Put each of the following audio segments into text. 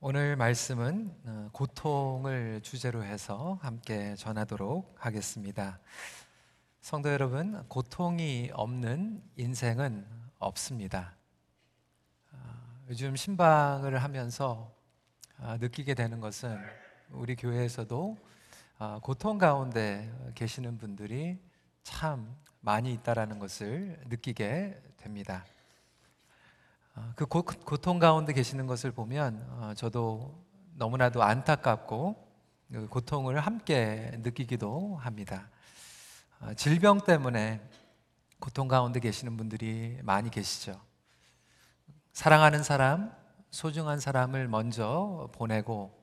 오늘 말씀은 어, 고통을 주제로 해서 함께 전하도록 하겠습니다. 성도 여러분, 고통이 없는 인생은 없습니다. 아, 요즘 신방을 하면서 아, 느끼게 되는 것은 우리 교회에서도 아, 고통 가운데 계시는 분들이 참 많이 있다라는 것을 느끼게 됩니다. 어, 그 고, 고통 가운데 계시는 것을 보면 어, 저도 너무나도 안타깝고 그 고통을 함께 느끼기도 합니다. 어, 질병 때문에 고통 가운데 계시는 분들이 많이 계시죠. 사랑하는 사람, 소중한 사람을 먼저 보내고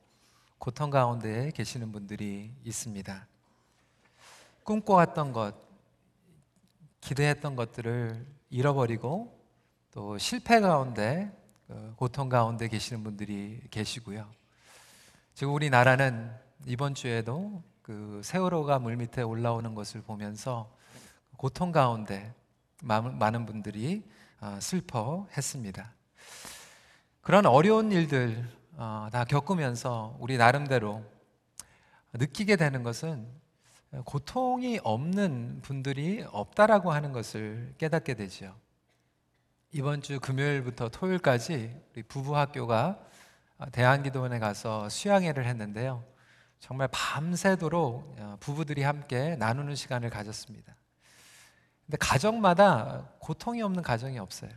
고통 가운데 계시는 분들이 있습니다. 꿈꿔왔던 것, 기대했던 것들을 잃어버리고 또 실패 가운데 그 고통 가운데 계시는 분들이 계시고요. 지금 우리나라는 이번 주에도 그 세월호가 물 밑에 올라오는 것을 보면서 고통 가운데 많은 분들이 어, 슬퍼했습니다. 그런 어려운 일들 어, 다 겪으면서 우리 나름대로 느끼게 되는 것은 고통이 없는 분들이 없다라고 하는 것을 깨닫게 되죠. 이번 주 금요일부터 토요일까지 우리 부부 학교가 대한기도원에 가서 수양회를 했는데요. 정말 밤새도록 어, 부부들이 함께 나누는 시간을 가졌습니다. 근데 가정마다 고통이 없는 가정이 없어요.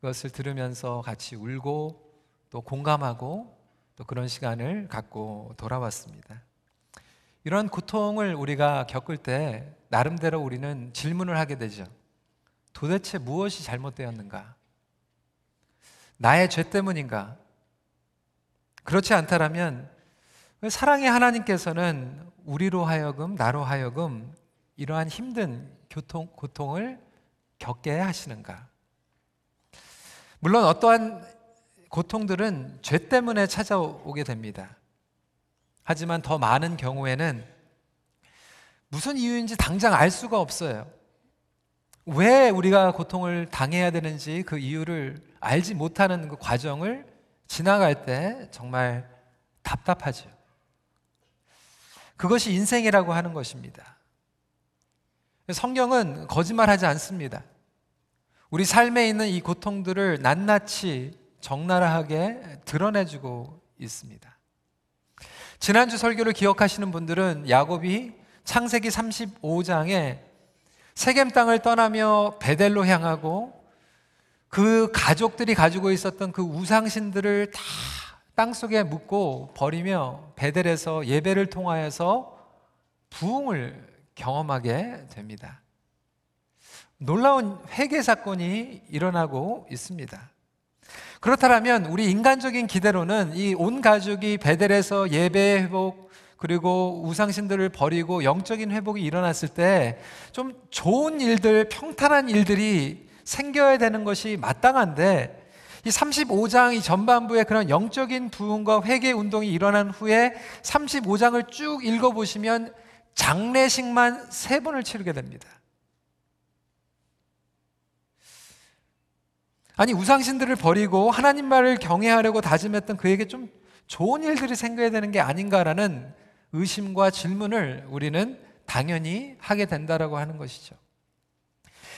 그것을 들으면서 같이 울고 또 공감하고 또 그런 시간을 갖고 돌아왔습니다. 이런 고통을 우리가 겪을 때 나름대로 우리는 질문을 하게 되죠. 도대체 무엇이 잘못되었는가? 나의 죄 때문인가? 그렇지 않다라면 사랑의 하나님께서는 우리로 하여금 나로 하여금 이러한 힘든 교통, 고통을 겪게 하시는가? 물론 어떠한 고통들은 죄 때문에 찾아오게 됩니다. 하지만 더 많은 경우에는 무슨 이유인지 당장 알 수가 없어요. 왜 우리가 고통을 당해야 되는지 그 이유를 알지 못하는 그 과정을 지나갈 때 정말 답답하죠. 그것이 인생이라고 하는 것입니다. 성경은 거짓말하지 않습니다. 우리 삶에 있는 이 고통들을 낱낱이 적나라하게 드러내주고 있습니다. 지난주 설교를 기억하시는 분들은 야곱이 창세기 35장에 세겜 땅을 떠나며 베델로 향하고 그 가족들이 가지고 있었던 그 우상신들을 다 땅속에 묻고 버리며 베델에서 예배를 통하여서 부흥을 경험하게 됩니다. 놀라운 회개 사건이 일어나고 있습니다. 그렇다면 우리 인간적인 기대로는 이 온 가족이 베델에서 예배 회복 그리고 우상신들을 버리고 영적인 회복이 일어났을 때 좀 좋은 일들, 평탄한 일들이 생겨야 되는 것이 마땅한데 이 35장 이 전반부에 그런 영적인 부흥과 회개 운동이 일어난 후에 35장을 쭉 읽어보시면 장례식만 세 번을 치르게 됩니다. 아니 우상신들을 버리고 하나님 말을 경외하려고 다짐했던 그에게 좀 좋은 일들이 생겨야 되는 게 아닌가라는 의심과 질문을 우리는 당연히 하게 된다라고 하는 것이죠.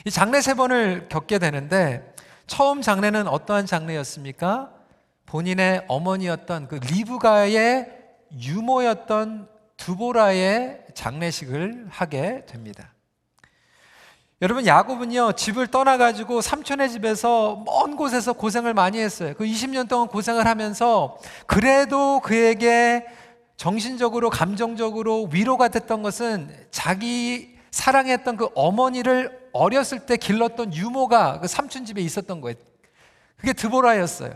이 장례 세 번을 겪게 되는데 처음 장례는 어떠한 장례였습니까? 본인의 어머니였던 그 리브가의 유모였던 두보라의 장례식을 하게 됩니다. 여러분 야곱은요 집을 떠나가지고 삼촌의 집에서 먼 곳에서 고생을 많이 했어요. 그 20년 동안 고생을 하면서 그래도 그에게 정신적으로 감정적으로 위로가 됐던 것은 자기 사랑했던 그 어머니를 어렸을 때 길렀던 유모가 그 삼촌 집에 있었던 거예요. 그게 드보라였어요.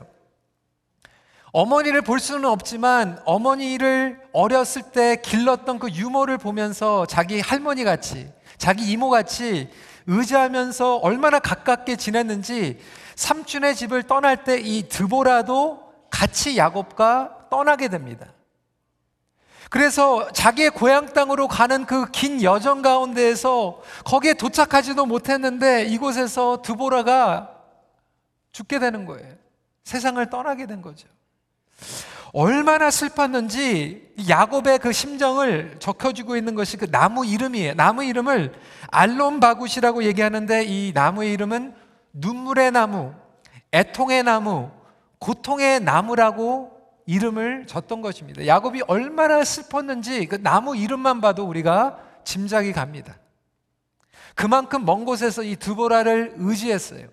어머니를 볼 수는 없지만 어머니를 어렸을 때 길렀던 그 유모를 보면서 자기 할머니 같이 자기 이모 같이 의지하면서 얼마나 가깝게 지냈는지 삼촌의 집을 떠날 때 이 드보라도 같이 야곱과 떠나게 됩니다. 그래서 자기의 고향 땅으로 가는 그 긴 여정 가운데에서 거기에 도착하지도 못했는데 이곳에서 드보라가 죽게 되는 거예요. 세상을 떠나게 된 거죠. 얼마나 슬펐는지 야곱의 그 심정을 적혀주고 있는 것이 그 나무 이름이에요. 나무 이름을 알론바굿이라고 얘기하는데 이 나무의 이름은 눈물의 나무, 애통의 나무, 고통의 나무라고 이름을 줬던 것입니다. 야곱이 얼마나 슬펐는지 그 나무 이름만 봐도 우리가 짐작이 갑니다. 그만큼 먼 곳에서 이 드보라를 의지했어요.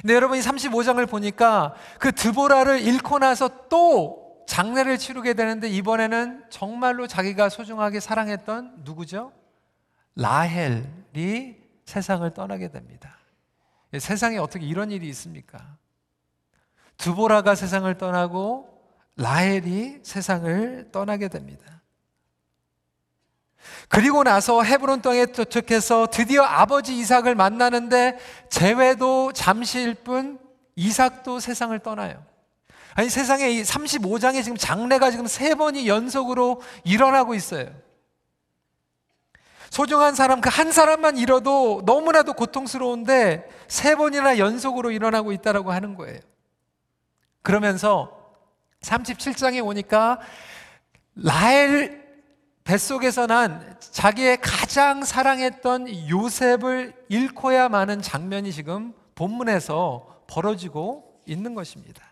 근데 여러분 이 35장을 보니까 그 드보라를 잃고 나서 또 장례를 치르게 되는데 이번에는 정말로 자기가 소중하게 사랑했던 누구죠? 라헬이 세상을 떠나게 됩니다. 세상에 어떻게 이런 일이 있습니까? 드보라가 세상을 떠나고 라헬이 세상을 떠나게 됩니다. 그리고 나서 헤브론 땅에 도착해서 드디어 아버지 이삭을 만나는데 재회도 잠시일 뿐 이삭도 세상을 떠나요. 아니 세상에 이 35장에 지금 장례가 지금 세 번이 연속으로 일어나고 있어요. 소중한 사람 그 한 사람만 잃어도 너무나도 고통스러운데 세 번이나 연속으로 일어나고 있다라고 하는 거예요. 그러면서 37장에 오니까 라헬 뱃속에서 난 자기의 가장 사랑했던 요셉을 잃고야 마는 장면이 지금 본문에서 벌어지고 있는 것입니다.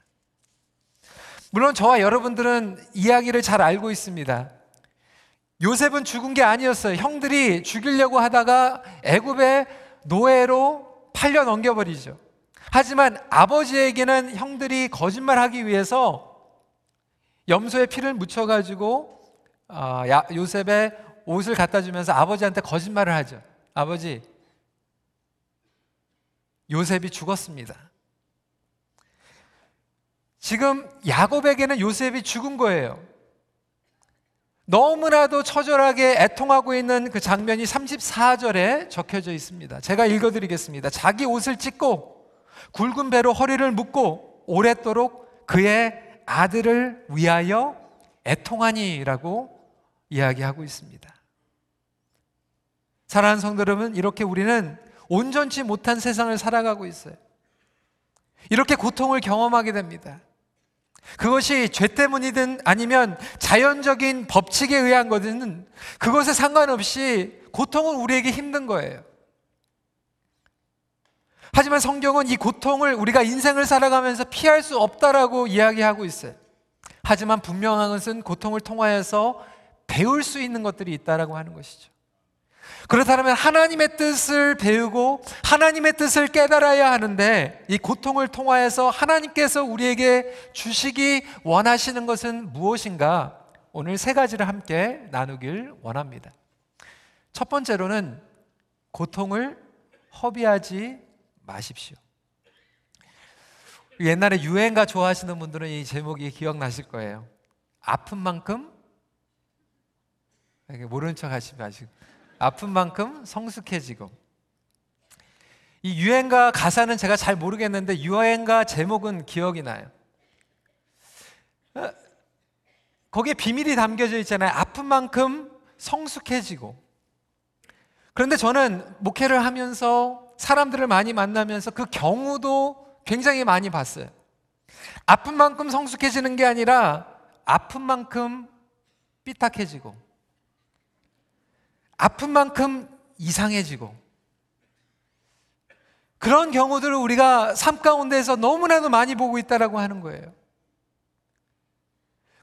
물론 저와 여러분들은 이야기를 잘 알고 있습니다. 요셉은 죽은 게 아니었어요. 형들이 죽이려고 하다가 애굽의 노예로 팔려 넘겨버리죠. 하지만 아버지에게는 형들이 거짓말하기 위해서 염소의 피를 묻혀가지고 어, 요셉의 옷을 갖다 주면서 아버지한테 거짓말을 하죠. 아버지, 요셉이 죽었습니다. 지금 야곱에게는 요셉이 죽은 거예요. 너무나도 처절하게 애통하고 있는 그 장면이 34절에 적혀져 있습니다. 제가 읽어드리겠습니다. 자기 옷을 찢고 굵은 배로 허리를 묶고 오랫도록 그의 아들을 위하여 애통하니라고 이야기하고 있습니다. 사랑하는 성도 여러분, 이렇게 우리는 온전치 못한 세상을 살아가고 있어요. 이렇게 고통을 경험하게 됩니다. 그것이 죄 때문이든 아니면 자연적인 법칙에 의한 거든 그것에 상관없이 고통은 우리에게 힘든 거예요. 하지만 성경은 이 고통을 우리가 인생을 살아가면서 피할 수 없다라고 이야기하고 있어요. 하지만 분명한 것은 고통을 통하여서 배울 수 있는 것들이 있다라고 하는 것이죠. 그렇다면 하나님의 뜻을 배우고 하나님의 뜻을 깨달아야 하는데 이 고통을 통하여서 하나님께서 우리에게 주시기 원하시는 것은 무엇인가? 오늘 세 가지를 함께 나누길 원합니다. 첫 번째로는 고통을 허비하지 마십시오. 옛날에 유행가 좋아하시는 분들은 이 제목이 기억나실 거예요. 아픈 만큼 모르는 척 하시지 마시고 아픈 만큼 성숙해지고 이 유행가 가사는 제가 잘 모르겠는데 유행가 제목은 기억이 나요. 어, 거기에 비밀이 담겨져 있잖아요. 아픈 만큼 성숙해지고. 그런데 저는 목회를 하면서 사람들을 많이 만나면서 그 경우도 굉장히 많이 봤어요. 아픈 만큼 성숙해지는 게 아니라 아픈 만큼 삐딱해지고 아픈 만큼 이상해지고 그런 경우들을 우리가 삶 가운데에서 너무나도 많이 보고 있다라고 하는 거예요.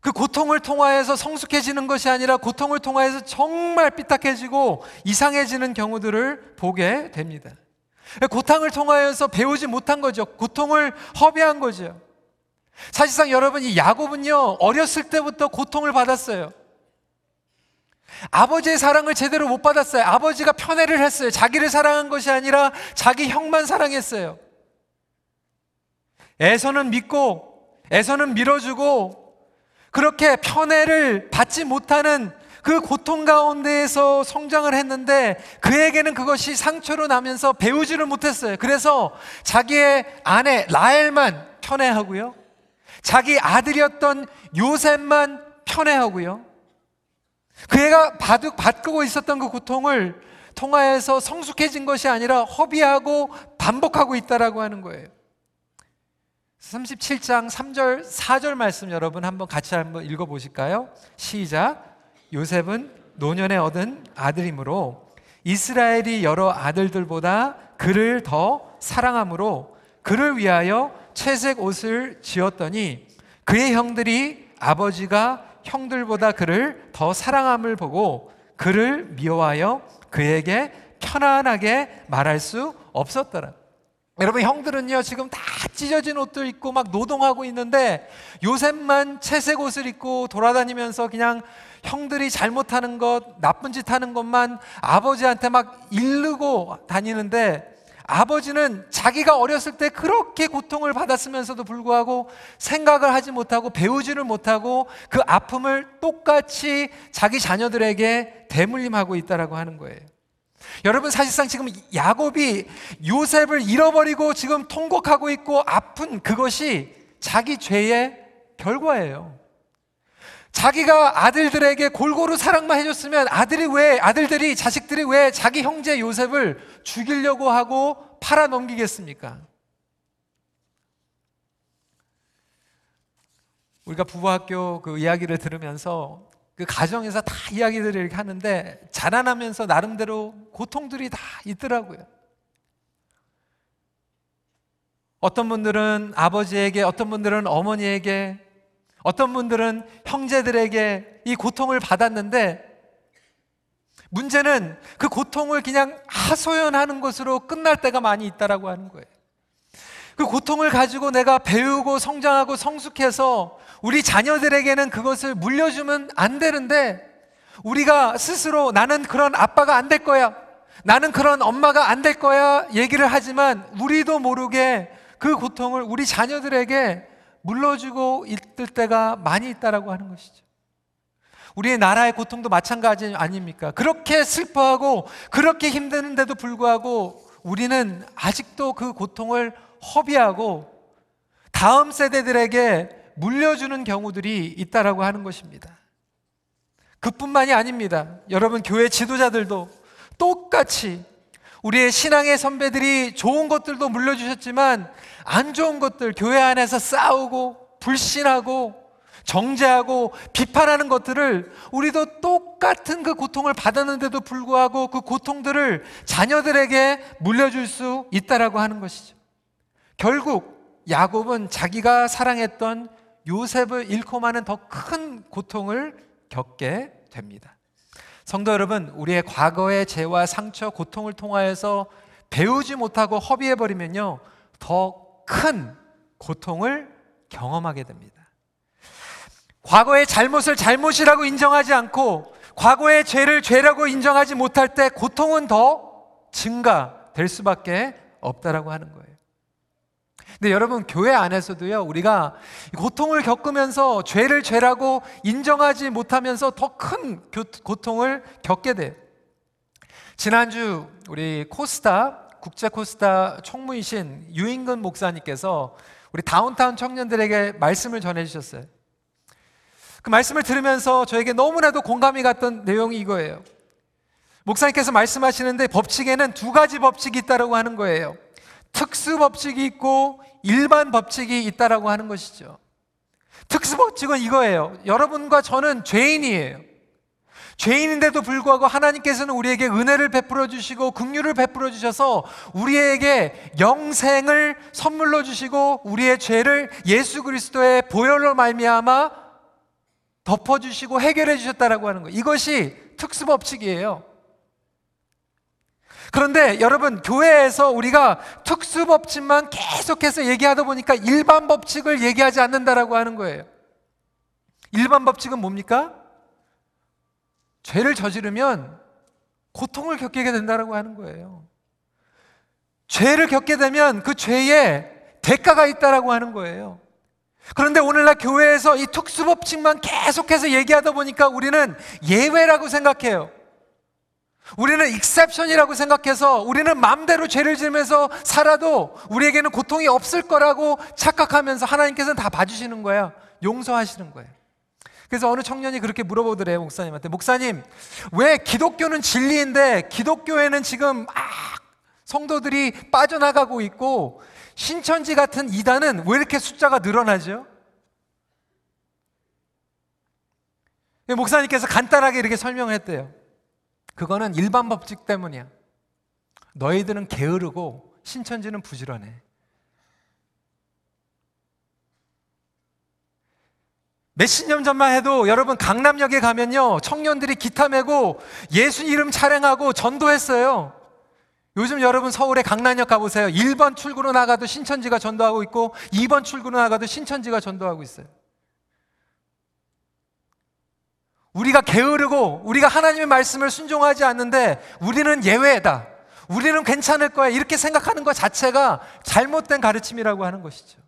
그 고통을 통하여서 성숙해지는 것이 아니라 고통을 통하여서 정말 삐딱해지고 이상해지는 경우들을 보게 됩니다. 고통을 통하여서 배우지 못한 거죠. 고통을 허비한 거죠. 사실상 여러분 이 야곱은요 어렸을 때부터 고통을 받았어요. 아버지의 사랑을 제대로 못 받았어요. 아버지가 편애를 했어요. 자기를 사랑한 것이 아니라 자기 형만 사랑했어요. 애서는 믿고, 애서는 밀어주고, 그렇게 편애를 받지 못하는 그 고통 가운데에서 성장을 했는데 그에게는 그것이 상처로 나면서 배우지를 못했어요. 그래서 자기의 아내 라엘만 편애하고요. 자기 아들이었던 요셉만 편애하고요. 그 애가 받고 있었던 그 고통을 통하여서 성숙해진 것이 아니라 허비하고 반복하고 있다라고 하는 거예요. 37장 3절 4절 말씀 여러분 한번 같이 한번 읽어 보실까요? 시작. 요셉은 노년에 얻은 아들이므로 이스라엘이 여러 아들들보다 그를 더 사랑함으로 그를 위하여 채색 옷을 지었더니 그의 형들이 아버지가 형들보다 그를 더 사랑함을 보고 그를 미워하여 그에게 편안하게 말할 수 없었더라. 여러분 형들은요 지금 다 찢어진 옷들 입고 막 노동하고 있는데 요셉만 채색 옷을 입고 돌아다니면서 그냥 형들이 잘못하는 것 나쁜 짓 하는 것만 아버지한테 막 일르고 다니는데 아버지는 자기가 어렸을 때 그렇게 고통을 받았으면서도 불구하고 생각을 하지 못하고 배우지를 못하고 그 아픔을 똑같이 자기 자녀들에게 대물림하고 있다라고 하는 거예요. 여러분 사실상 지금 야곱이 요셉을 잃어버리고 지금 통곡하고 있고 아픈 그것이 자기 죄의 결과예요. 자기가 아들들에게 골고루 사랑만 해줬으면 아들이 왜 아들들이 자식들이 왜 자기 형제 요셉을 죽이려고 하고 팔아 넘기겠습니까? 우리가 부부학교 그 이야기를 들으면서 그 가정에서 다 이야기들을 이렇게 하는데 자라나면서 나름대로 고통들이 다 있더라고요. 어떤 분들은 아버지에게, 어떤 분들은 어머니에게, 어떤 분들은 형제들에게 이 고통을 받았는데 문제는 그 고통을 그냥 하소연하는 것으로 끝날 때가 많이 있다라고 하는 거예요. 그 고통을 가지고 내가 배우고 성장하고 성숙해서 우리 자녀들에게는 그것을 물려주면 안 되는데 우리가 스스로 나는 그런 아빠가 안 될 거야. 나는 그런 엄마가 안 될 거야. 얘기를 하지만 우리도 모르게 그 고통을 우리 자녀들에게 물려주고 있을 때가 많이 있다라고 하는 것이죠. 우리의 나라의 고통도 마찬가지 아닙니까? 그렇게 슬퍼하고 그렇게 힘드는데도 불구하고 우리는 아직도 그 고통을 허비하고 다음 세대들에게 물려주는 경우들이 있다라고 하는 것입니다. 그뿐만이 아닙니다. 여러분 교회 지도자들도 똑같이 우리의 신앙의 선배들이 좋은 것들도 물려주셨지만 안 좋은 것들 교회 안에서 싸우고 불신하고 정죄하고 비판하는 것들을 우리도 똑같은 그 고통을 받았는데도 불구하고 그 고통들을 자녀들에게 물려줄 수 있다라고 하는 것이죠. 결국 야곱은 자기가 사랑했던 요셉을 잃고 마는 더 큰 고통을 겪게 됩니다. 성도 여러분, 우리의 과거의 죄와 상처, 고통을 통하여서 배우지 못하고 허비해 버리면요, 더 큰 고통을 경험하게 됩니다. 과거의 잘못을 잘못이라고 인정하지 않고 과거의 죄를 죄라고 인정하지 못할 때 고통은 더 증가될 수밖에 없다라고 하는 거예요. 근데 여러분 교회 안에서도요 우리가 고통을 겪으면서 죄를 죄라고 인정하지 못하면서 더 큰 고통을 겪게 돼요. 지난주 우리 코스타 국제 코스타 총무이신 유인근 목사님께서 우리 다운타운 청년들에게 말씀을 전해 주셨어요. 그 말씀을 들으면서 저에게 너무나도 공감이 갔던 내용이 이거예요. 목사님께서 말씀하시는데 법칙에는 두 가지 법칙이 있다라고 하는 거예요. 특수 법칙이 있고 일반 법칙이 있다라고 하는 것이죠. 특수 법칙은 이거예요. 여러분과 저는 죄인이에요. 죄인인데도 불구하고 하나님께서는 우리에게 은혜를 베풀어 주시고 긍휼을 베풀어 주셔서 우리에게 영생을 선물로 주시고 우리의 죄를 예수 그리스도의 보혈로 말미암아 덮어 주시고 해결해 주셨다라고 하는 거. 이것이 특수 법칙이에요. 그런데 여러분, 교회에서 우리가 특수 법칙만 계속해서 얘기하다 보니까 일반 법칙을 얘기하지 않는다라고 하는 거예요. 일반 법칙은 뭡니까? 죄를 저지르면 고통을 겪게 된다라고 하는 거예요. 죄를 겪게 되면 그 죄에 대가가 있다라고 하는 거예요. 그런데 오늘날 교회에서 이 특수법칙만 계속해서 얘기하다 보니까 우리는 예외라고 생각해요. 우리는 익셉션이라고 생각해서 우리는 마음대로 죄를 지으면서 살아도 우리에게는 고통이 없을 거라고 착각하면서 하나님께서는 다 봐주시는 거예요. 용서하시는 거예요. 그래서 어느 청년이 그렇게 물어보더래요, 목사님한테. 목사님, 왜 기독교는 진리인데 기독교에는 지금 막 성도들이 빠져나가고 있고 신천지 같은 이단은 왜 이렇게 숫자가 늘어나죠? 목사님께서 간단하게 이렇게 설명을 했대요. 그거는 일반 법칙 때문이야. 너희들은 게으르고 신천지는 부지런해. 몇십 년 전만 해도 여러분 강남역에 가면요 청년들이 기타 메고 예수 이름 찬양하고 전도했어요. 요즘 여러분 서울의 강남역 가보세요. 1번 출구로 나가도 신천지가 전도하고 있고 2번 출구로 나가도 신천지가 전도하고 있어요. 우리가 게으르고 우리가 하나님의 말씀을 순종하지 않는데 우리는 예외다. 우리는 괜찮을 거야. 이렇게 생각하는 것 자체가 잘못된 가르침이라고 하는 것이죠.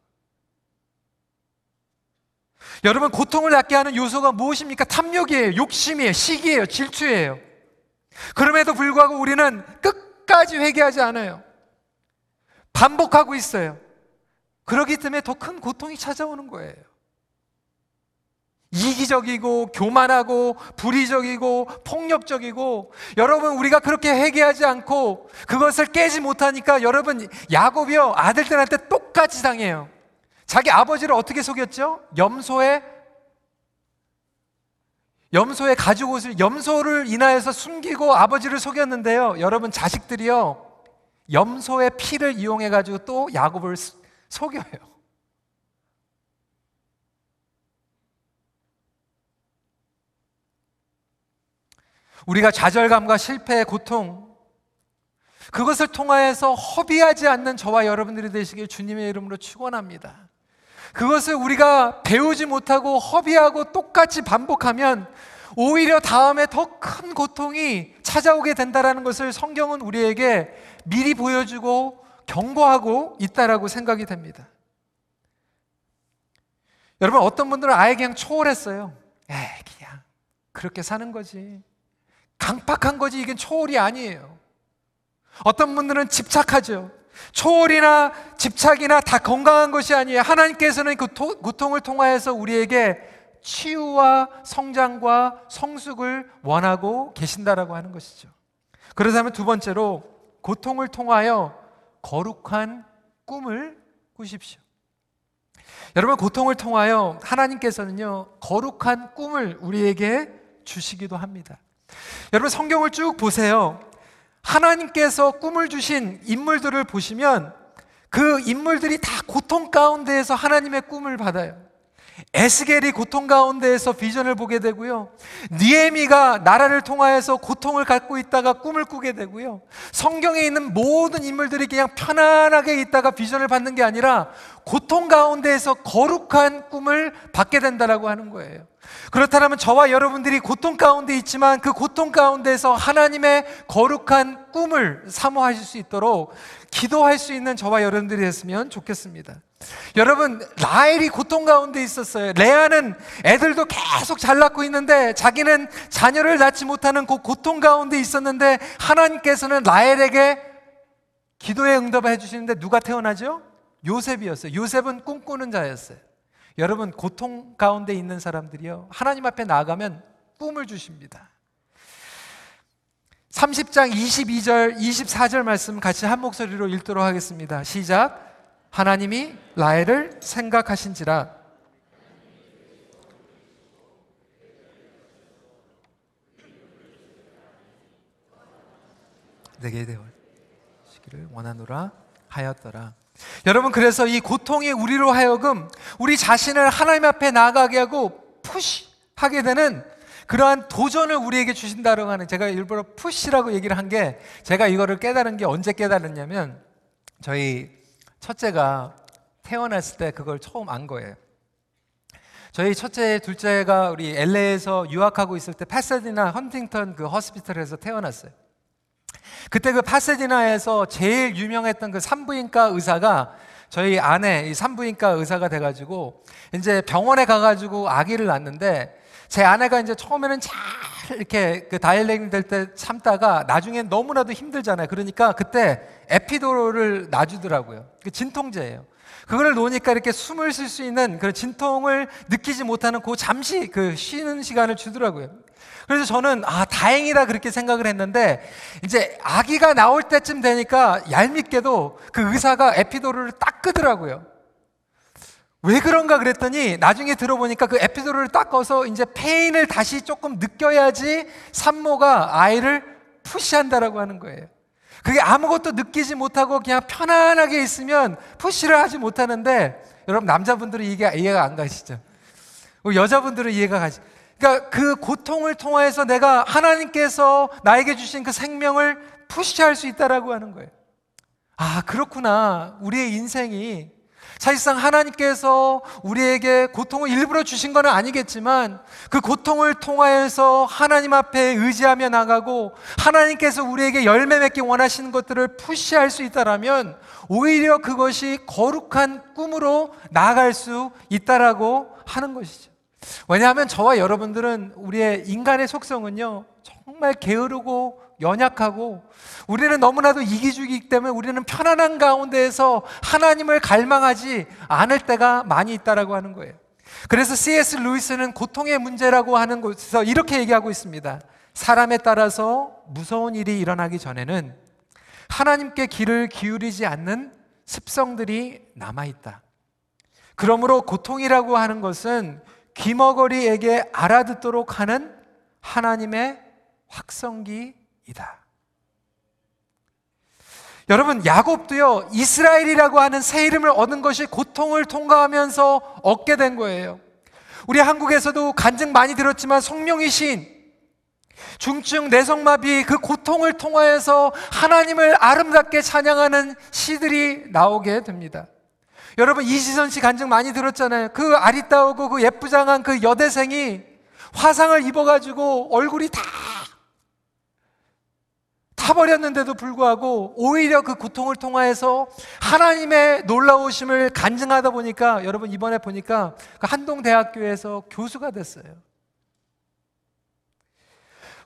여러분, 고통을 낫게 하는 요소가 무엇입니까? 탐욕이에요. 욕심이에요. 시기예요. 질투예요. 그럼에도 불구하고 우리는 끝까지 회개하지 않아요. 반복하고 있어요. 그러기 때문에 더 큰 고통이 찾아오는 거예요. 이기적이고 교만하고 불의적이고 폭력적이고 여러분 우리가 그렇게 회개하지 않고 그것을 깨지 못하니까 여러분 야곱이요 아들들한테 똑같이 당해요. 자기 아버지를 어떻게 속였죠? 염소에 염소의 가죽 옷을 염소를 인하여서 숨기고 아버지를 속였는데요. 여러분 자식들이요 염소의 피를 이용해 가지고 또 야곱을 속여요. 우리가 좌절감과 실패의 고통, 그것을 통하여서 허비하지 않는 저와 여러분들이 되시길 주님의 이름으로 축원합니다. 그것을 우리가 배우지 못하고 허비하고 똑같이 반복하면 오히려 다음에 더 큰 고통이 찾아오게 된다라는 것을 성경은 우리에게 미리 보여주고 경고하고 있다라고 생각이 됩니다. 여러분 어떤 분들은 아예 그냥 초월했어요. 에 그냥 그렇게 사는 거지. 강팍한 거지 이게 초월이 아니에요. 어떤 분들은 집착하죠. 초월이나 집착이나 다 건강한 것이 아니에요. 하나님께서는 그 고통을 통하여서 우리에게 치유와 성장과 성숙을 원하고 계신다라고 하는 것이죠. 그렇다면 두 번째로 고통을 통하여 거룩한 꿈을 꾸십시오. 여러분 고통을 통하여 하나님께서는요 거룩한 꿈을 우리에게 주시기도 합니다. 여러분 성경을 쭉 보세요. 하나님께서 꿈을 주신 인물들을 보시면 그 인물들이 다 고통 가운데에서 하나님의 꿈을 받아요. 에스겔이 고통 가운데에서 비전을 보게 되고요. 니에미가 나라를 통하여서 고통을 갖고 있다가 꿈을 꾸게 되고요. 성경에 있는 모든 인물들이 그냥 편안하게 있다가 비전을 받는 게 아니라 고통 가운데에서 거룩한 꿈을 받게 된다라고 하는 거예요. 그렇다면 저와 여러분들이 고통 가운데 있지만 그 고통 가운데서 하나님의 거룩한 꿈을 사모하실 수 있도록 기도할 수 있는 저와 여러분들이 됐으면 좋겠습니다. 여러분, 라헬이 고통 가운데 있었어요. 레아는 애들도 계속 잘 낳고 있는데 자기는 자녀를 낳지 못하는 그 고통 가운데 있었는데 하나님께서는 라헬에게 기도에 응답을 해주시는데 누가 태어나죠? 요셉이었어요. 요셉은 꿈꾸는 자였어요. 여러분 고통 가운데 있는 사람들이요 하나님 앞에 나아가면 꿈을 주십니다. 30장 22절 24절 말씀 같이 한 목소리로 읽도록 하겠습니다. 시작. 하나님이 라헬을 생각하신지라 내게 되시기를 원하노라 하였더라. 여러분 그래서 이 고통이 우리로 하여금 우리 자신을 하나님 앞에 나가게 하고 푸시하게 되는 그러한 도전을 우리에게 주신다고 하는 제가 일부러 푸시라고 얘기를 한 게 제가 이거를 깨달은 게 언제 깨달았냐면 저희 첫째가 태어났을 때 그걸 처음 안 거예요. 저희 첫째, 둘째가 우리 LA에서 유학하고 있을 때 파사디나 헌팅턴 그 허스피털에서 태어났어요. 그때 그 파세디나에서 제일 유명했던 그 산부인과 의사가 저희 아내 이 산부인과 의사가 돼가지고 이제 병원에 가가지고 아기를 낳는데 제 아내가 이제 처음에는 잘 이렇게 그 다이렉팅 될때 참다가 나중엔 너무나도 힘들잖아요. 그러니까 그때 에피도로를 놔주더라고요. 그 진통제예요. 그거를 놓으니까 이렇게 숨을 쉴 수 있는 그런 진통을 느끼지 못하는 그 잠시 그 쉬는 시간을 주더라고요. 그래서 저는 아 다행이다 그렇게 생각을 했는데 이제 아기가 나올 때쯤 되니까 얄밉게도 그 의사가 에피도르를 딱 끄더라고요. 왜 그런가 그랬더니 나중에 들어보니까 그 에피도르를 딱 꺼서 이제 페인을 다시 조금 느껴야지 산모가 아이를 푸시한다라고 하는 거예요. 그게 아무것도 느끼지 못하고 그냥 편안하게 있으면 푸시를 하지 못하는데 여러분 남자분들은 이게 이해가 안 가시죠? 여자분들은 이해가 가시. 그러니까 그 고통을 통해서 내가 하나님께서 나에게 주신 그 생명을 푸시할 수 있다라고 하는 거예요. 아, 그렇구나. 우리의 인생이 사실상 하나님께서 우리에게 고통을 일부러 주신 건 아니겠지만 그 고통을 통하여서 하나님 앞에 의지하며 나가고 하나님께서 우리에게 열매 맺기 원하시는 것들을 푸시할 수 있다라면 오히려 그것이 거룩한 꿈으로 나아갈 수 있다라고 하는 것이죠. 왜냐하면 저와 여러분들은 우리의 인간의 속성은요, 정말 게으르고 연약하고 우리는 너무나도 이기주의이기 때문에 우리는 편안한 가운데에서 하나님을 갈망하지 않을 때가 많이 있다라고 하는 거예요. 그래서 C.S. 루이스는 고통의 문제라고 하는 곳에서 이렇게 얘기하고 있습니다. 사람에 따라서 무서운 일이 일어나기 전에는 하나님께 귀를 기울이지 않는 습성들이 남아 있다. 그러므로 고통이라고 하는 것은 귀머거리에게 알아듣도록 하는 하나님의 확성기이다. 여러분, 야곱도요, 이스라엘이라고 하는 새 이름을 얻은 것이 고통을 통과하면서 얻게 된 거예요. 우리 한국에서도 간증 많이 들었지만 성령의 신, 중증 내성마비 그 고통을 통하여서 하나님을 아름답게 찬양하는 시들이 나오게 됩니다. 여러분 이지선 씨 간증 많이 들었잖아요. 그 아리따우고 그 예쁘장한 그 여대생이 화상을 입어가지고 얼굴이 다 타버렸는데도 불구하고 오히려 그 고통을 통하여서 하나님의 놀라우심을 간증하다 보니까 여러분 이번에 보니까 그 한동대학교에서 교수가 됐어요.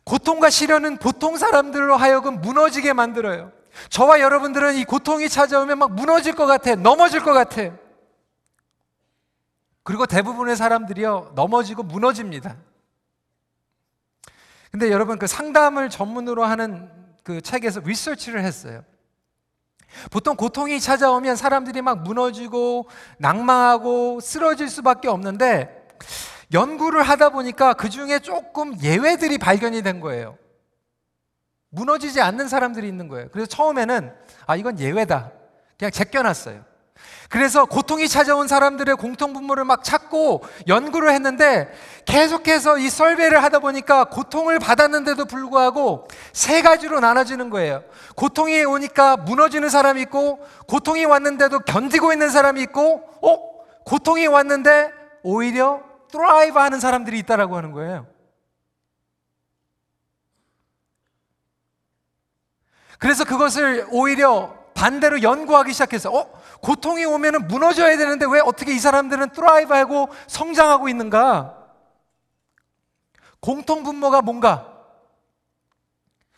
고통과 시련은 보통 사람들로 하여금 무너지게 만들어요. 저와 여러분들은 이 고통이 찾아오면 막 무너질 것 같아. 넘어질 것 같아. 그리고 대부분의 사람들이요, 넘어지고 무너집니다. 근데 여러분, 그 상담을 전문으로 하는 그 책에서 리서치를 했어요. 보통 고통이 찾아오면 사람들이 막 무너지고 낭망하고 쓰러질 수밖에 없는데 연구를 하다 보니까 그 중에 조금 예외들이 발견이 된 거예요. 무너지지 않는 사람들이 있는 거예요. 그래서 처음에는 아 이건 예외다. 그냥 제껴놨어요. 그래서 고통이 찾아온 사람들의 공통분모를 막 찾고 연구를 했는데 계속해서 이 설배를 하다 보니까 고통을 받았는데도 불구하고 세 가지로 나눠지는 거예요. 고통이 오니까 무너지는 사람이 있고 고통이 왔는데도 견디고 있는 사람이 있고 어? 고통이 왔는데 오히려 드라이브 하는 사람들이 있다라고 하는 거예요. 그래서 그것을 오히려 반대로 연구하기 시작해서 어? 고통이 오면 무너져야 되는데 왜 어떻게 이 사람들은 트라이브하고 성장하고 있는가? 공통 분모가 뭔가?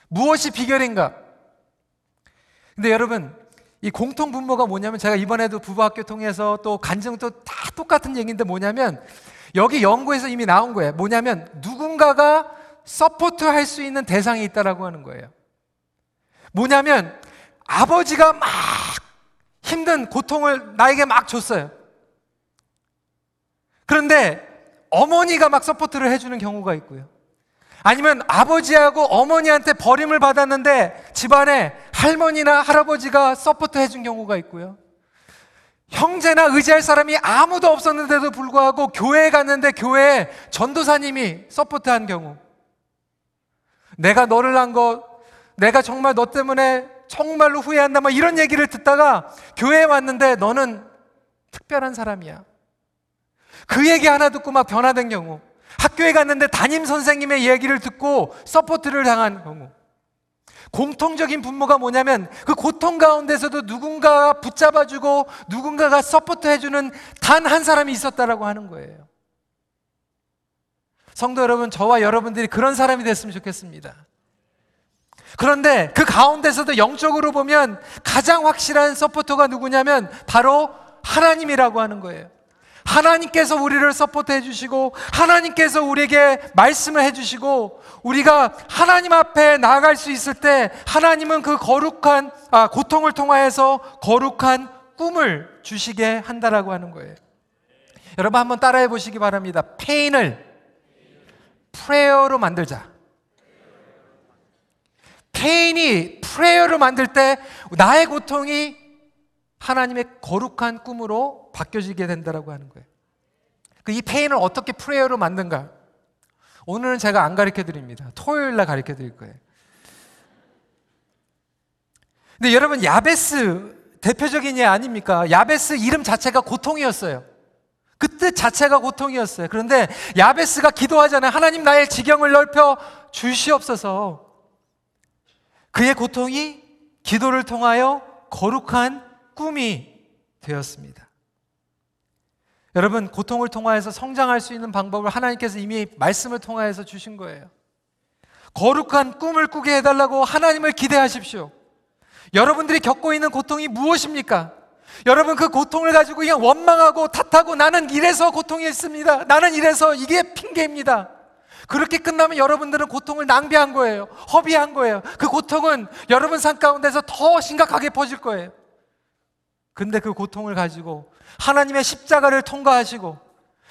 무엇이 비결인가? 근데 여러분, 이 공통 분모가 뭐냐면 제가 이번에도 부부학교 통해서 또 간증도 다 똑같은 얘기인데 뭐냐면 여기 연구에서 이미 나온 거예요. 뭐냐면 누군가가 support 할 수 있는 대상이 있다라고 하는 거예요. 뭐냐면 아버지가 막 힘든 고통을 나에게 막 줬어요. 그런데 어머니가 막 support를 해주는 경우가 있고요. 아니면 아버지하고 어머니한테 버림을 받았는데 집안에 할머니나 할아버지가 support 해준 경우가 있고요. 형제나 의지할 사람이 아무도 없었는데도 불구하고 교회에 갔는데 교회에 전도사님이 support한 경우. 내가 너를 낳은 것, 내가 정말 너 때문에 정말로 후회한다. 막 이런 얘기를 듣다가 교회에 왔는데 너는 특별한 사람이야. 그 얘기 하나 듣고 막 변화된 경우. 학교에 갔는데 담임 선생님의 얘기를 듣고 support를 당한 경우. 공통적인 분모가 뭐냐면 그 고통 가운데서도 누군가 붙잡아주고 누군가가 support해주는 단 한 사람이 있었다라고 하는 거예요. 성도 여러분, 저와 여러분들이 그런 사람이 됐으면 좋겠습니다. 그런데 그 가운데서도 영적으로 보면 가장 확실한 서포터가 누구냐면 바로 하나님이라고 하는 거예요. 하나님께서 우리를 서포트해 주시고 하나님께서 우리에게 말씀을 해 주시고 우리가 하나님 앞에 나아갈 수 있을 때 하나님은 그 거룩한 아, 고통을 통하여서 거룩한 꿈을 주시게 한다라고 하는 거예요. 여러분 한번 따라해 보시기 바랍니다. pain을 prayer로 만들자. pain이 prayer로 만들 때 나의 고통이 하나님의 거룩한 꿈으로 바뀌어지게 된다라고 하는 거예요. 그 이 페인을 어떻게 프레어로 만든가? 오늘은 제가 안 가르쳐 드립니다. 토요일 날 가르쳐 드릴 거예요. 근데 여러분 야베스 대표적인 예 아닙니까? 야베스 이름 자체가 고통이었어요. 그 뜻 자체가 고통이었어요. 그런데 야베스가 기도하잖아요. 하나님 나의 지경을 넓혀 주시옵소서. 그의 고통이 기도를 통하여 거룩한 꿈이 되었습니다. 여러분, 고통을 통하여서 성장할 수 있는 방법을 하나님께서 이미 말씀을 통하여서 주신 거예요. 거룩한 꿈을 꾸게 해달라고 하나님을 기대하십시오. 여러분들이 겪고 있는 고통이 무엇입니까? 여러분 그 고통을 가지고 그냥 원망하고 탓하고 나는 이래서 고통이 있습니다. 나는 이래서 이게 핑계입니다. 그렇게 끝나면 여러분들은 고통을 낭비한 거예요. 허비한 거예요. 그 고통은 여러분 삶 가운데서 더 심각하게 퍼질 거예요. 근데 그 고통을 가지고 하나님의 십자가를 통과하시고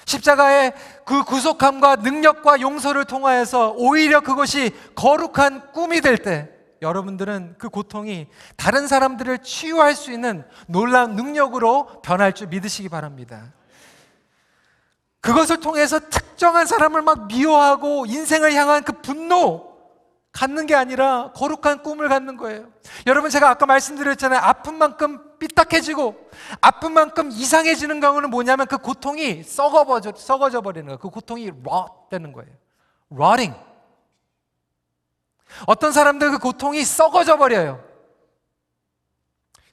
십자가의 그 구속함과 능력과 용서를 통하여서 오히려 그것이 거룩한 꿈이 될 때 여러분들은 그 고통이 다른 사람들을 치유할 수 있는 놀라운 능력으로 변할 줄 믿으시기 바랍니다. 그것을 통해서 특정한 사람을 막 미워하고 인생을 향한 그 분노 갖는 게 아니라 거룩한 꿈을 갖는 거예요. 여러분 제가 아까 말씀드렸잖아요. 아픈 만큼 삐딱해지고 아픈 만큼 이상해지는 경우는 뭐냐면 그 고통이 썩어버져, 썩어져 버리는 거예요. 그 고통이 rot 되는 거예요. rotting. 어떤 사람들 그 고통이 썩어져 버려요.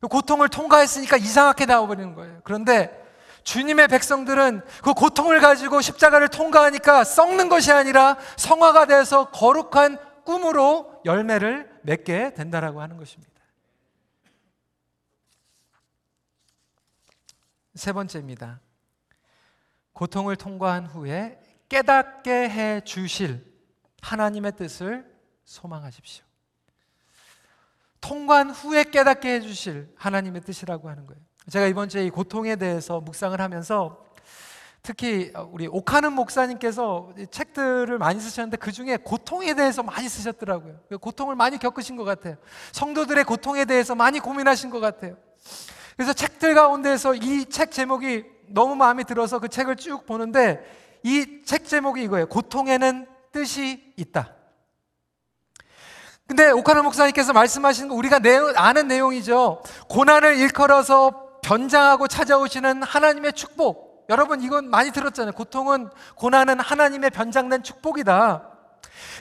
그 고통을 통과했으니까 이상하게 나와버리는 거예요. 그런데 주님의 백성들은 그 고통을 가지고 십자가를 통과하니까 썩는 것이 아니라 성화가 돼서 거룩한 꿈으로 열매를 맺게 된다라고 하는 것입니다. 세 번째입니다. 고통을 통과한 후에 깨닫게 해 주실 하나님의 뜻을 소망하십시오. 통과한 후에 깨닫게 해 주실 하나님의 뜻이라고 하는 거예요. 제가 이번 주에 이 고통에 대해서 묵상을 하면서 특히 우리 오카는 목사님께서 책들을 많이 쓰셨는데 그 중에 고통에 대해서 많이 쓰셨더라고요. 고통을 많이 겪으신 것 같아요. 성도들의 고통에 대해서 많이 고민하신 것 같아요. 그래서 책들 가운데서 이 책 제목이 너무 마음에 들어서 그 책을 쭉 보는데 이 책 제목이 이거예요. 고통에는 뜻이 있다. 근데 오카나 목사님께서 말씀하신 거 우리가 아는 내용이죠. 고난을 일컬어서 변장하고 찾아오시는 하나님의 축복. 여러분 이건 많이 들었잖아요. 고통은 고난은 하나님의 변장된 축복이다.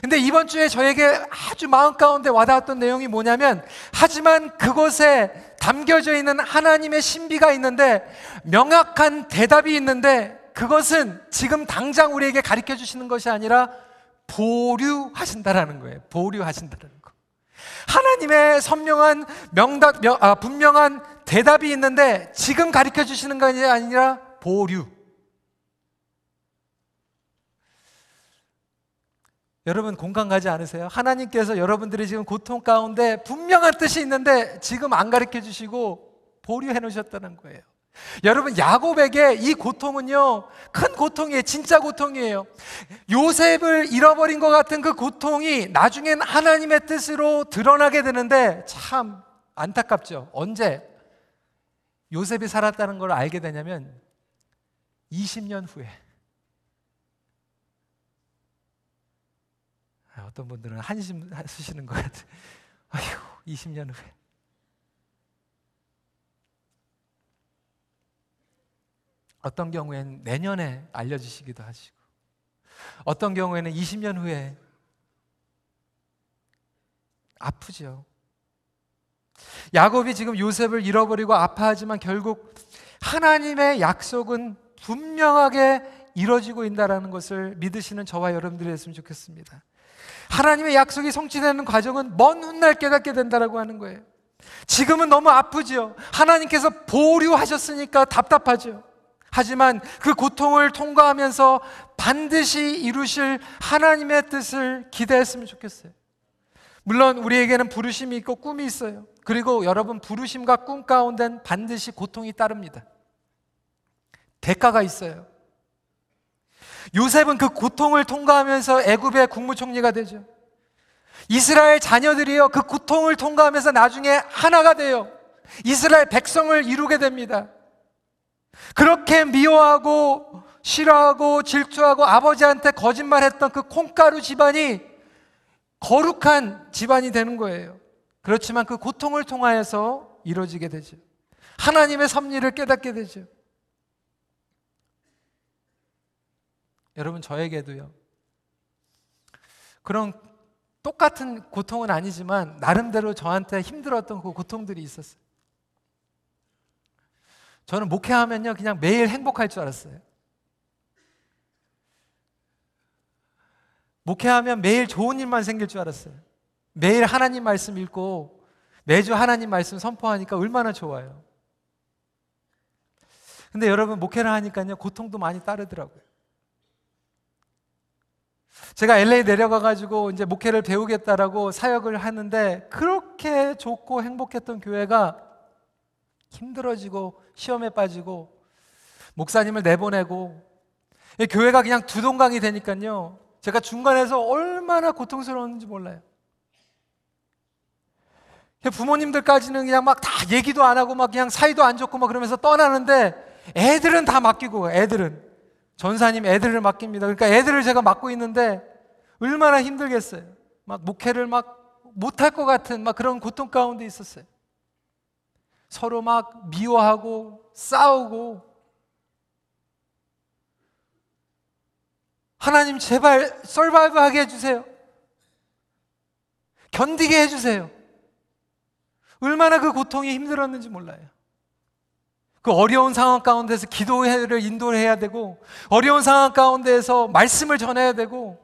근데 이번 주에 저에게 아주 마음 가운데 와닿았던 내용이 뭐냐면 하지만 그것에 담겨져 있는 하나님의 신비가 있는데 명확한 대답이 있는데 그것은 지금 당장 우리에게 가르쳐 주시는 것이 아니라 보류하신다라는 거예요. 보류하신다라는 거. 하나님의 선명한 명답, 명, 아, 분명한 대답이 있는데 지금 가르쳐 주시는 것이 아니라 보류. 여러분 공감 가지 않으세요? 하나님께서 여러분들이 지금 고통 가운데 분명한 뜻이 있는데 지금 안 가르쳐 주시고 보류해 놓으셨다는 거예요. 여러분 야곱에게 이 고통은요 큰 고통이에요 진짜 고통이에요 요셉을 잃어버린 것 같은 그 고통이 나중엔 하나님의 뜻으로 드러나게 되는데 참 안타깝죠 언제 요셉이 살았다는 걸 알게 되냐면 20년 후에 아, 어떤 분들은 한심 쓰시는 것 같아요. 아휴, 20년 후에. 어떤 경우에는 내년에 알려주시기도 하시고, 어떤 경우에는 20년 후에 아프죠. 야곱이 지금 요셉을 잃어버리고 아파하지만 결국 하나님의 약속은 분명하게 이루어지고 있다는 것을 믿으시는 저와 여러분들이 됐으면 좋겠습니다. 하나님의 약속이 성취되는 과정은 먼 훗날 깨닫게 된다라고 하는 거예요. 지금은 너무 아프지요. 하나님께서 보류하셨으니까 답답하죠. 하지만 그 고통을 통과하면서 반드시 이루실 하나님의 뜻을 기대했으면 좋겠어요. 물론 우리에게는 부르심이 있고 꿈이 있어요. 그리고 여러분 부르심과 꿈 가운데는 반드시 고통이 따릅니다. 대가가 있어요. 요셉은 그 고통을 통과하면서 애굽의 국무총리가 되죠. 이스라엘 자녀들이요 그 고통을 통과하면서 나중에 하나가 돼요. 이스라엘 백성을 이루게 됩니다. 그렇게 미워하고 싫어하고 질투하고 아버지한테 거짓말했던 그 콩가루 집안이 거룩한 집안이 되는 거예요. 그렇지만 그 고통을 통하여서 이루어지게 되죠. 하나님의 섭리를 깨닫게 되죠. 여러분 저에게도요. 그런 똑같은 고통은 아니지만 나름대로 저한테 힘들었던 그 고통들이 있었어요. 저는 목회하면요 그냥 매일 행복할 줄 알았어요. 목회하면 매일 좋은 일만 생길 줄 알았어요. 매일 하나님 말씀 읽고 매주 하나님 말씀 선포하니까 얼마나 좋아요. 근데 여러분 목회를 하니까요 고통도 많이 따르더라고요. 제가 LA 내려가 가지고 이제 목회를 배우겠다라고 사역을 하는데 그렇게 좋고 행복했던 교회가 힘들어지고 시험에 빠지고 목사님을 내보내고 교회가 그냥 두동강이 되니까요. 제가 중간에서 얼마나 고통스러웠는지 몰라요. 부모님들까지는 그냥 막 다 얘기도 안 하고 막 그냥 사이도 안 좋고 막 그러면서 떠나는데 애들은 다 맡기고 애들은 전사님 애들을 맡깁니다. 그러니까 애들을 제가 맡고 있는데 얼마나 힘들겠어요. 막 목회를 막 못할 것 같은 막 그런 고통 가운데 있었어요. 서로 막 미워하고 싸우고 하나님 제발 썰바이브 하게 해주세요. 견디게 해주세요. 얼마나 그 고통이 힘들었는지 몰라요. 그 어려운 상황 가운데서 기도를 인도해야 되고, 어려운 상황 가운데서 말씀을 전해야 되고,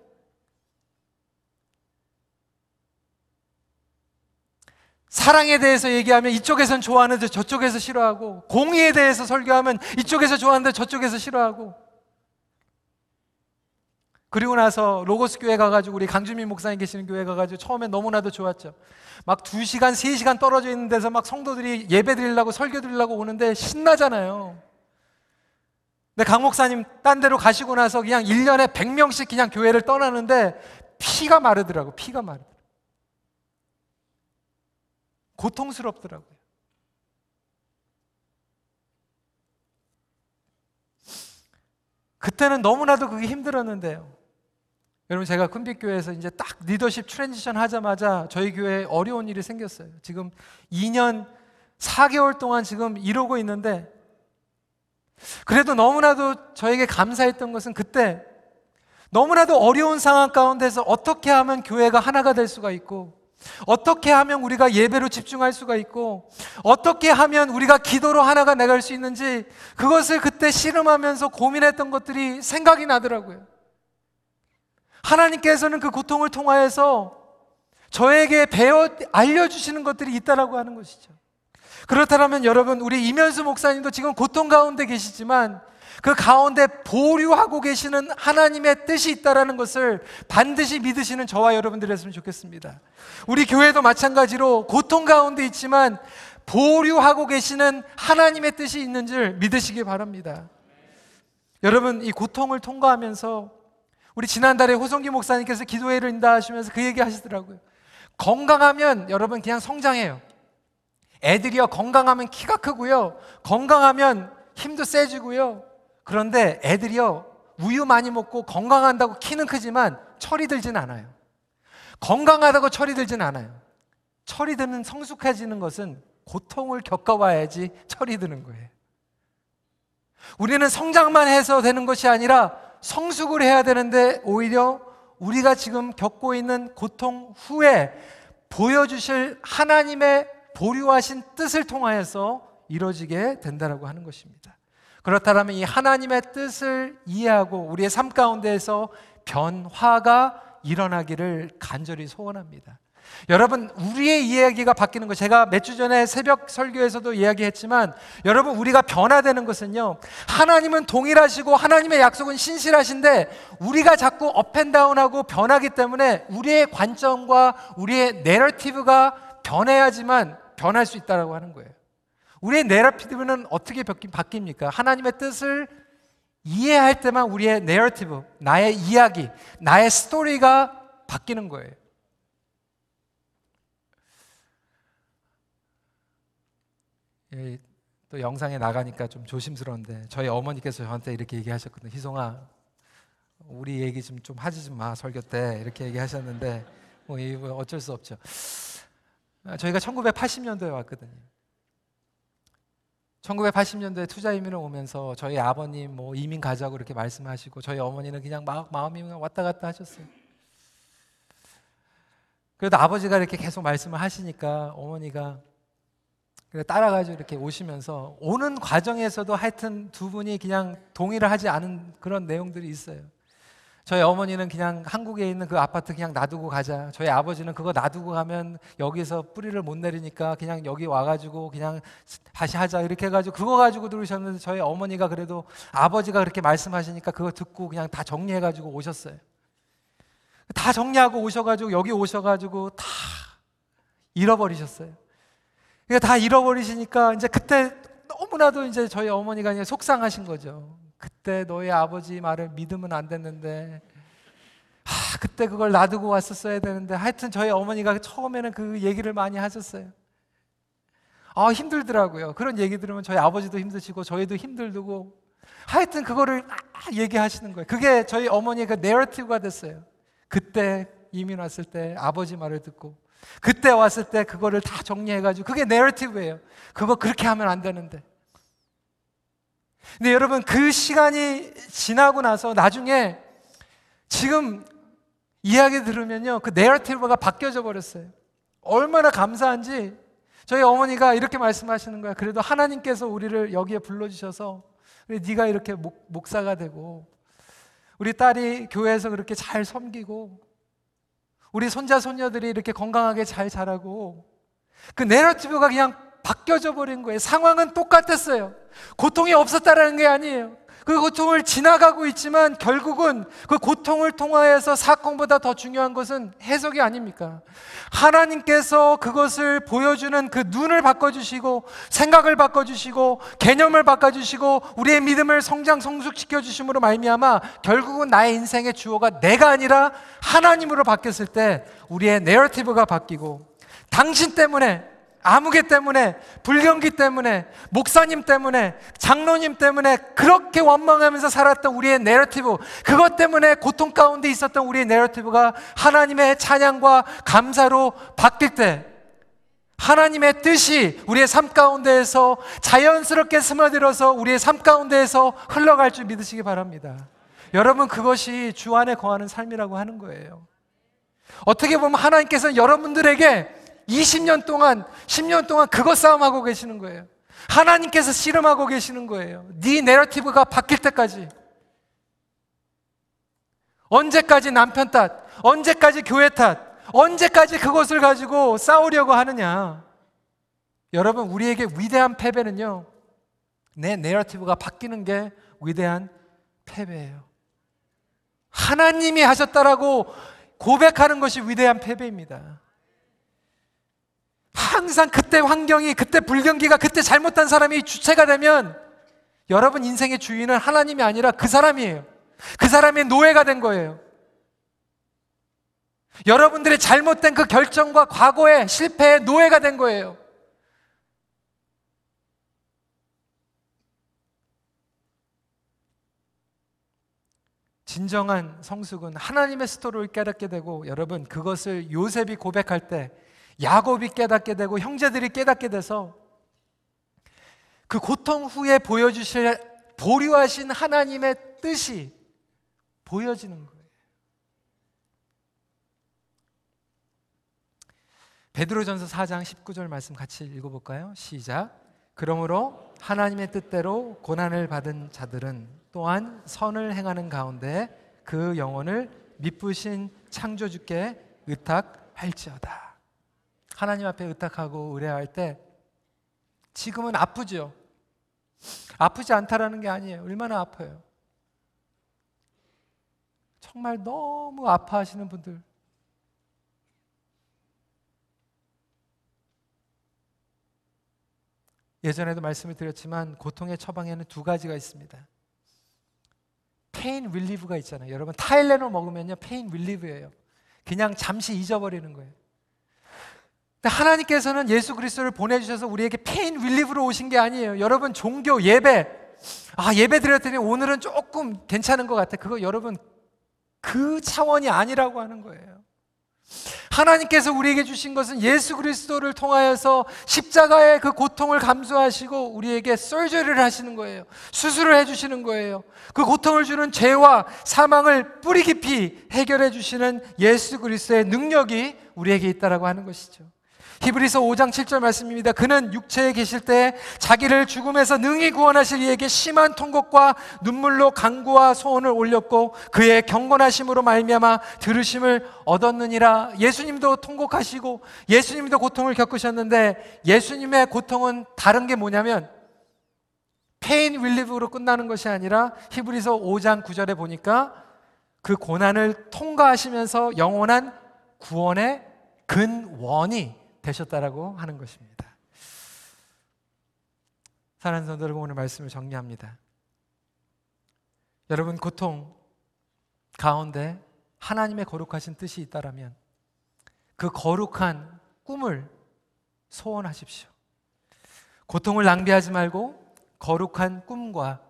사랑에 대해서 얘기하면 이쪽에선 좋아하는데 저쪽에서 싫어하고, 공의에 대해서 설교하면 이쪽에서 좋아하는데 저쪽에서 싫어하고, 그리고 나서 로고스 교회 가가지고 우리 강주민 목사님 계시는 교회 가가지고 처음에 너무나도 좋았죠. 막 두 시간, 세 시간 떨어져 있는 데서 막 성도들이 예배 드리려고 설교 드리려고 오는데 신나잖아요. 근데 강 목사님 딴 데로 가시고 나서 그냥 1년에 100명씩 그냥 교회를 떠나는데 피가 마르더라고, 피가 마르더라고. 고통스럽더라고요. 그때는 너무나도 그게 힘들었는데요. 여러분 제가 큰빛교회에서 이제 딱 리더십 transition 하자마자 저희 교회에 어려운 일이 생겼어요. 지금 2년 4개월 동안 지금 이러고 있는데 그래도 너무나도 저에게 감사했던 것은 그때 너무나도 어려운 상황 가운데서 어떻게 하면 교회가 하나가 될 수가 있고 어떻게 하면 우리가 예배로 집중할 수가 있고 어떻게 하면 우리가 기도로 하나가 나갈 수 있는지 그것을 그때 씨름하면서 고민했던 것들이 생각이 나더라고요. 하나님께서는 그 고통을 통하여서 저에게 배워 알려주시는 것들이 있다라고 하는 것이죠. 그렇다면 여러분, 우리 이면수 목사님도 지금 고통 가운데 계시지만 그 가운데 보류하고 계시는 하나님의 뜻이 있다라는 것을 반드시 믿으시는 저와 여러분들이었으면 좋겠습니다. 우리 교회도 마찬가지로 고통 가운데 있지만 보류하고 계시는 하나님의 뜻이 있는 줄 믿으시기 바랍니다. 여러분, 이 고통을 통과하면서 우리 지난달에 호성기 목사님께서 기도회를 인다 하시면서 그 얘기 하시더라고요. 건강하면 여러분 그냥 성장해요. 애들이요, 건강하면 키가 크고요. 건강하면 힘도 세지고요. 그런데 애들이요, 우유 많이 먹고 건강한다고 키는 크지만 철이 들진 않아요. 건강하다고 철이 들진 않아요. 철이 드는 성숙해지는 것은 고통을 겪어봐야지 철이 드는 거예요. 우리는 성장만 해서 되는 것이 아니라 성숙을 해야 되는데 오히려 우리가 지금 겪고 있는 고통 후에 보여주실 하나님의 보류하신 뜻을 통하여서 이루어지게 된다라고 하는 것입니다. 그렇다면 이 하나님의 뜻을 이해하고 우리의 삶 가운데에서 변화가 일어나기를 간절히 소원합니다. 여러분, 우리의 이야기가 바뀌는 거, 제가 몇 주 전에 새벽 설교에서도 이야기했지만, 여러분, 우리가 변화되는 것은요, 하나님은 동일하시고, 하나님의 약속은 신실하신데, 우리가 자꾸 업앤다운하고 변하기 때문에, 우리의 관점과 우리의 내러티브가 변해야지만 변할 수 있다고 하는 거예요. 우리의 내러티브는 어떻게 바뀝니까? 하나님의 뜻을 이해할 때만 우리의 내러티브, 나의 이야기, 나의 스토리가 바뀌는 거예요. 또 영상에 나가니까 좀 조심스러운데 저희 어머니께서 저한테 이렇게 얘기하셨거든요. 희송아, 우리 얘기 좀 좀 하지 좀 마 설교 때 이렇게 얘기하셨는데 뭐 어쩔 수 없죠. 아, 저희가 1980년도에 왔거든요. 1980년도에 투자 이민을 오면서 저희 아버님 뭐 이민 가자고 이렇게 말씀하시고 저희 어머니는 그냥 막 마음이 왔다 갔다 하셨어요. 그래도 아버지가 이렇게 계속 말씀을 하시니까 어머니가 따라가지고 이렇게 오시면서 오는 과정에서도 하여튼 두 분이 그냥 동의를 하지 않은 그런 내용들이 있어요. 저희 어머니는 그냥 한국에 있는 그 아파트 그냥 놔두고 가자. 저희 아버지는 그거 놔두고 가면 여기서 뿌리를 못 내리니까 그냥 여기 와가지고 그냥 다시 하자. 이렇게 해가지고 그거 가지고 들으셨는데 저희 어머니가 그래도 아버지가 그렇게 말씀하시니까 그거 듣고 그냥 다 정리해가지고 오셨어요. 다 정리하고 오셔가지고 여기 오셔가지고 다 잃어버리셨어요. 그러니까 다 잃어버리시니까 이제 그때 너무나도 이제 저희 어머니가 그냥 속상하신 거죠. 그때 너희 아버지 말을 믿으면 안 됐는데, 아, 그때 그걸 놔두고 왔었어야 되는데, 하여튼 저희 어머니가 처음에는 그 얘기를 많이 하셨어요. 아, 힘들더라고요. 그런 얘기 들으면 저희 아버지도 힘드시고, 저희도 힘들고, 하여튼 그거를 얘기하시는 거예요. 그게 저희 어머니의 그 내러티브가 됐어요. 그때 이민 왔을 때 아버지 말을 듣고, 그때 왔을 때 그거를 다 정리해가지고, 그게 내러티브예요. 그거 그렇게 하면 안 되는데. 근데 여러분 그 시간이 지나고 나서 나중에 지금 이야기 들으면요. 그 네러티브가 바뀌어져 버렸어요. 얼마나 감사한지 저희 어머니가 이렇게 말씀하시는 거야. 그래도 하나님께서 우리를 여기에 불러주셔서 네가 이렇게 목, 목사가 되고 우리 딸이 교회에서 그렇게 잘 섬기고 우리 손자 손녀들이 이렇게 건강하게 잘 자라고 그 내러티브가 그냥 바뀌어져 버린 거예요. 상황은 똑같았어요. 고통이 없었다라는 게 아니에요. 그 고통을 지나가고 있지만 결국은 그 고통을 통하여서 사건보다 더 중요한 것은 해석이 아닙니까? 하나님께서 그것을 보여주는 그 눈을 바꿔주시고 생각을 바꿔주시고 개념을 바꿔주시고 우리의 믿음을 성장 성숙시켜 주심으로 말미암아 결국은 나의 인생의 주어가 내가 아니라 하나님으로 바뀌었을 때 우리의 내러티브가 바뀌고 당신 때문에 아무개 때문에, 불경기 때문에, 목사님 때문에, 장로님 때문에 그렇게 원망하면서 살았던 우리의 내러티브, 그것 때문에 고통 가운데 있었던 우리의 내러티브가 하나님의 찬양과 감사로 바뀔 때, 하나님의 뜻이 우리의 삶 가운데에서 자연스럽게 스며들어서 우리의 삶 가운데에서 흘러갈 줄 믿으시기 바랍니다. 여러분, 그것이 주 안에 거하는 삶이라고 하는 거예요. 어떻게 보면 하나님께서는 여러분들에게 20년 동안, 10년 동안 그것 싸움하고 계시는 거예요. 하나님께서 씨름하고 계시는 거예요. 네 내러티브가 바뀔 때까지. 언제까지 남편 탓, 언제까지 교회 탓, 언제까지 그것을 가지고 싸우려고 하느냐. 여러분, 우리에게 위대한 패배는요, 내 내러티브가 바뀌는 게 위대한 패배예요. 하나님이 하셨다라고 고백하는 것이 위대한 패배입니다. 항상 그때 환경이, 그때 불경기가, 그때 잘못한 사람이 주체가 되면 여러분 인생의 주인은 하나님이 아니라 그 사람이에요. 그 사람의 노예가 된 거예요. 여러분들의 잘못된 그 결정과 과거의 실패의 노예가 된 거예요. 진정한 성숙은 하나님의 스토리를 깨닫게 되고 여러분 그것을 요셉이 고백할 때 야곱이 깨닫게 되고 형제들이 깨닫게 돼서 그 고통 후에 보여주실 보류하신 하나님의 뜻이 보여지는 거예요. 베드로전서 4장 19절 말씀 같이 읽어볼까요? 시작. 그러므로 하나님의 뜻대로 고난을 받은 자들은 또한 선을 행하는 가운데 그 영혼을 미쁘신 창조주께 의탁할지어다. 하나님 앞에 의탁하고 의뢰할 때 지금은 아프죠. 아프지 않다라는 게 아니에요. 얼마나 아파요. 정말 너무 아파하시는 분들. 예전에도 말씀을 드렸지만 고통의 처방에는 두 가지가 있습니다. pain relieve가 있잖아요. 여러분 타일레놀 먹으면요 pain relieve예요. 그냥 잠시 잊어버리는 거예요. 근데 하나님께서는 예수 그리스도를 보내주셔서 우리에게 pain relieve로 오신 게 아니에요. 여러분 종교 예배 아 예배 드렸더니 오늘은 조금 괜찮은 것 같아. 그거 여러분 그 차원이 아니라고 하는 거예요. 하나님께서 우리에게 주신 것은 예수 그리스도를 통하여서 십자가의 그 고통을 감수하시고 우리에게 surgery를 하시는 거예요. 수술을 해 주시는 거예요. 그 고통을 주는 죄와 사망을 뿌리 깊이 해결해 주시는 예수 그리스도의 능력이 우리에게 있다라고 하는 것이죠. 히브리서 5장 7절 말씀입니다. 그는 육체에 계실 때 자기를 죽음에서 능히 구원하실 이에게 심한 통곡과 눈물로 간구와 소원을 올렸고 그의 경건하심으로 말미암아 들으심을 얻었느니라. 예수님도 통곡하시고 예수님도 고통을 겪으셨는데 예수님의 고통은 다른 게 뭐냐면 페인 윌리브로 끝나는 것이 아니라 히브리서 5장 9절에 보니까 그 고난을 통과하시면서 영원한 구원의 근원이 되셨다라고 하는 것입니다. 사랑하는 성도 여러분 오늘 말씀을 정리합니다. 여러분 고통 가운데 하나님의 거룩하신 뜻이 있다라면 그 거룩한 꿈을 소원하십시오. 고통을 낭비하지 말고 거룩한 꿈과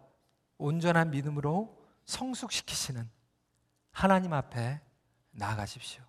온전한 믿음으로 성숙시키시는 하나님 앞에 나아가십시오.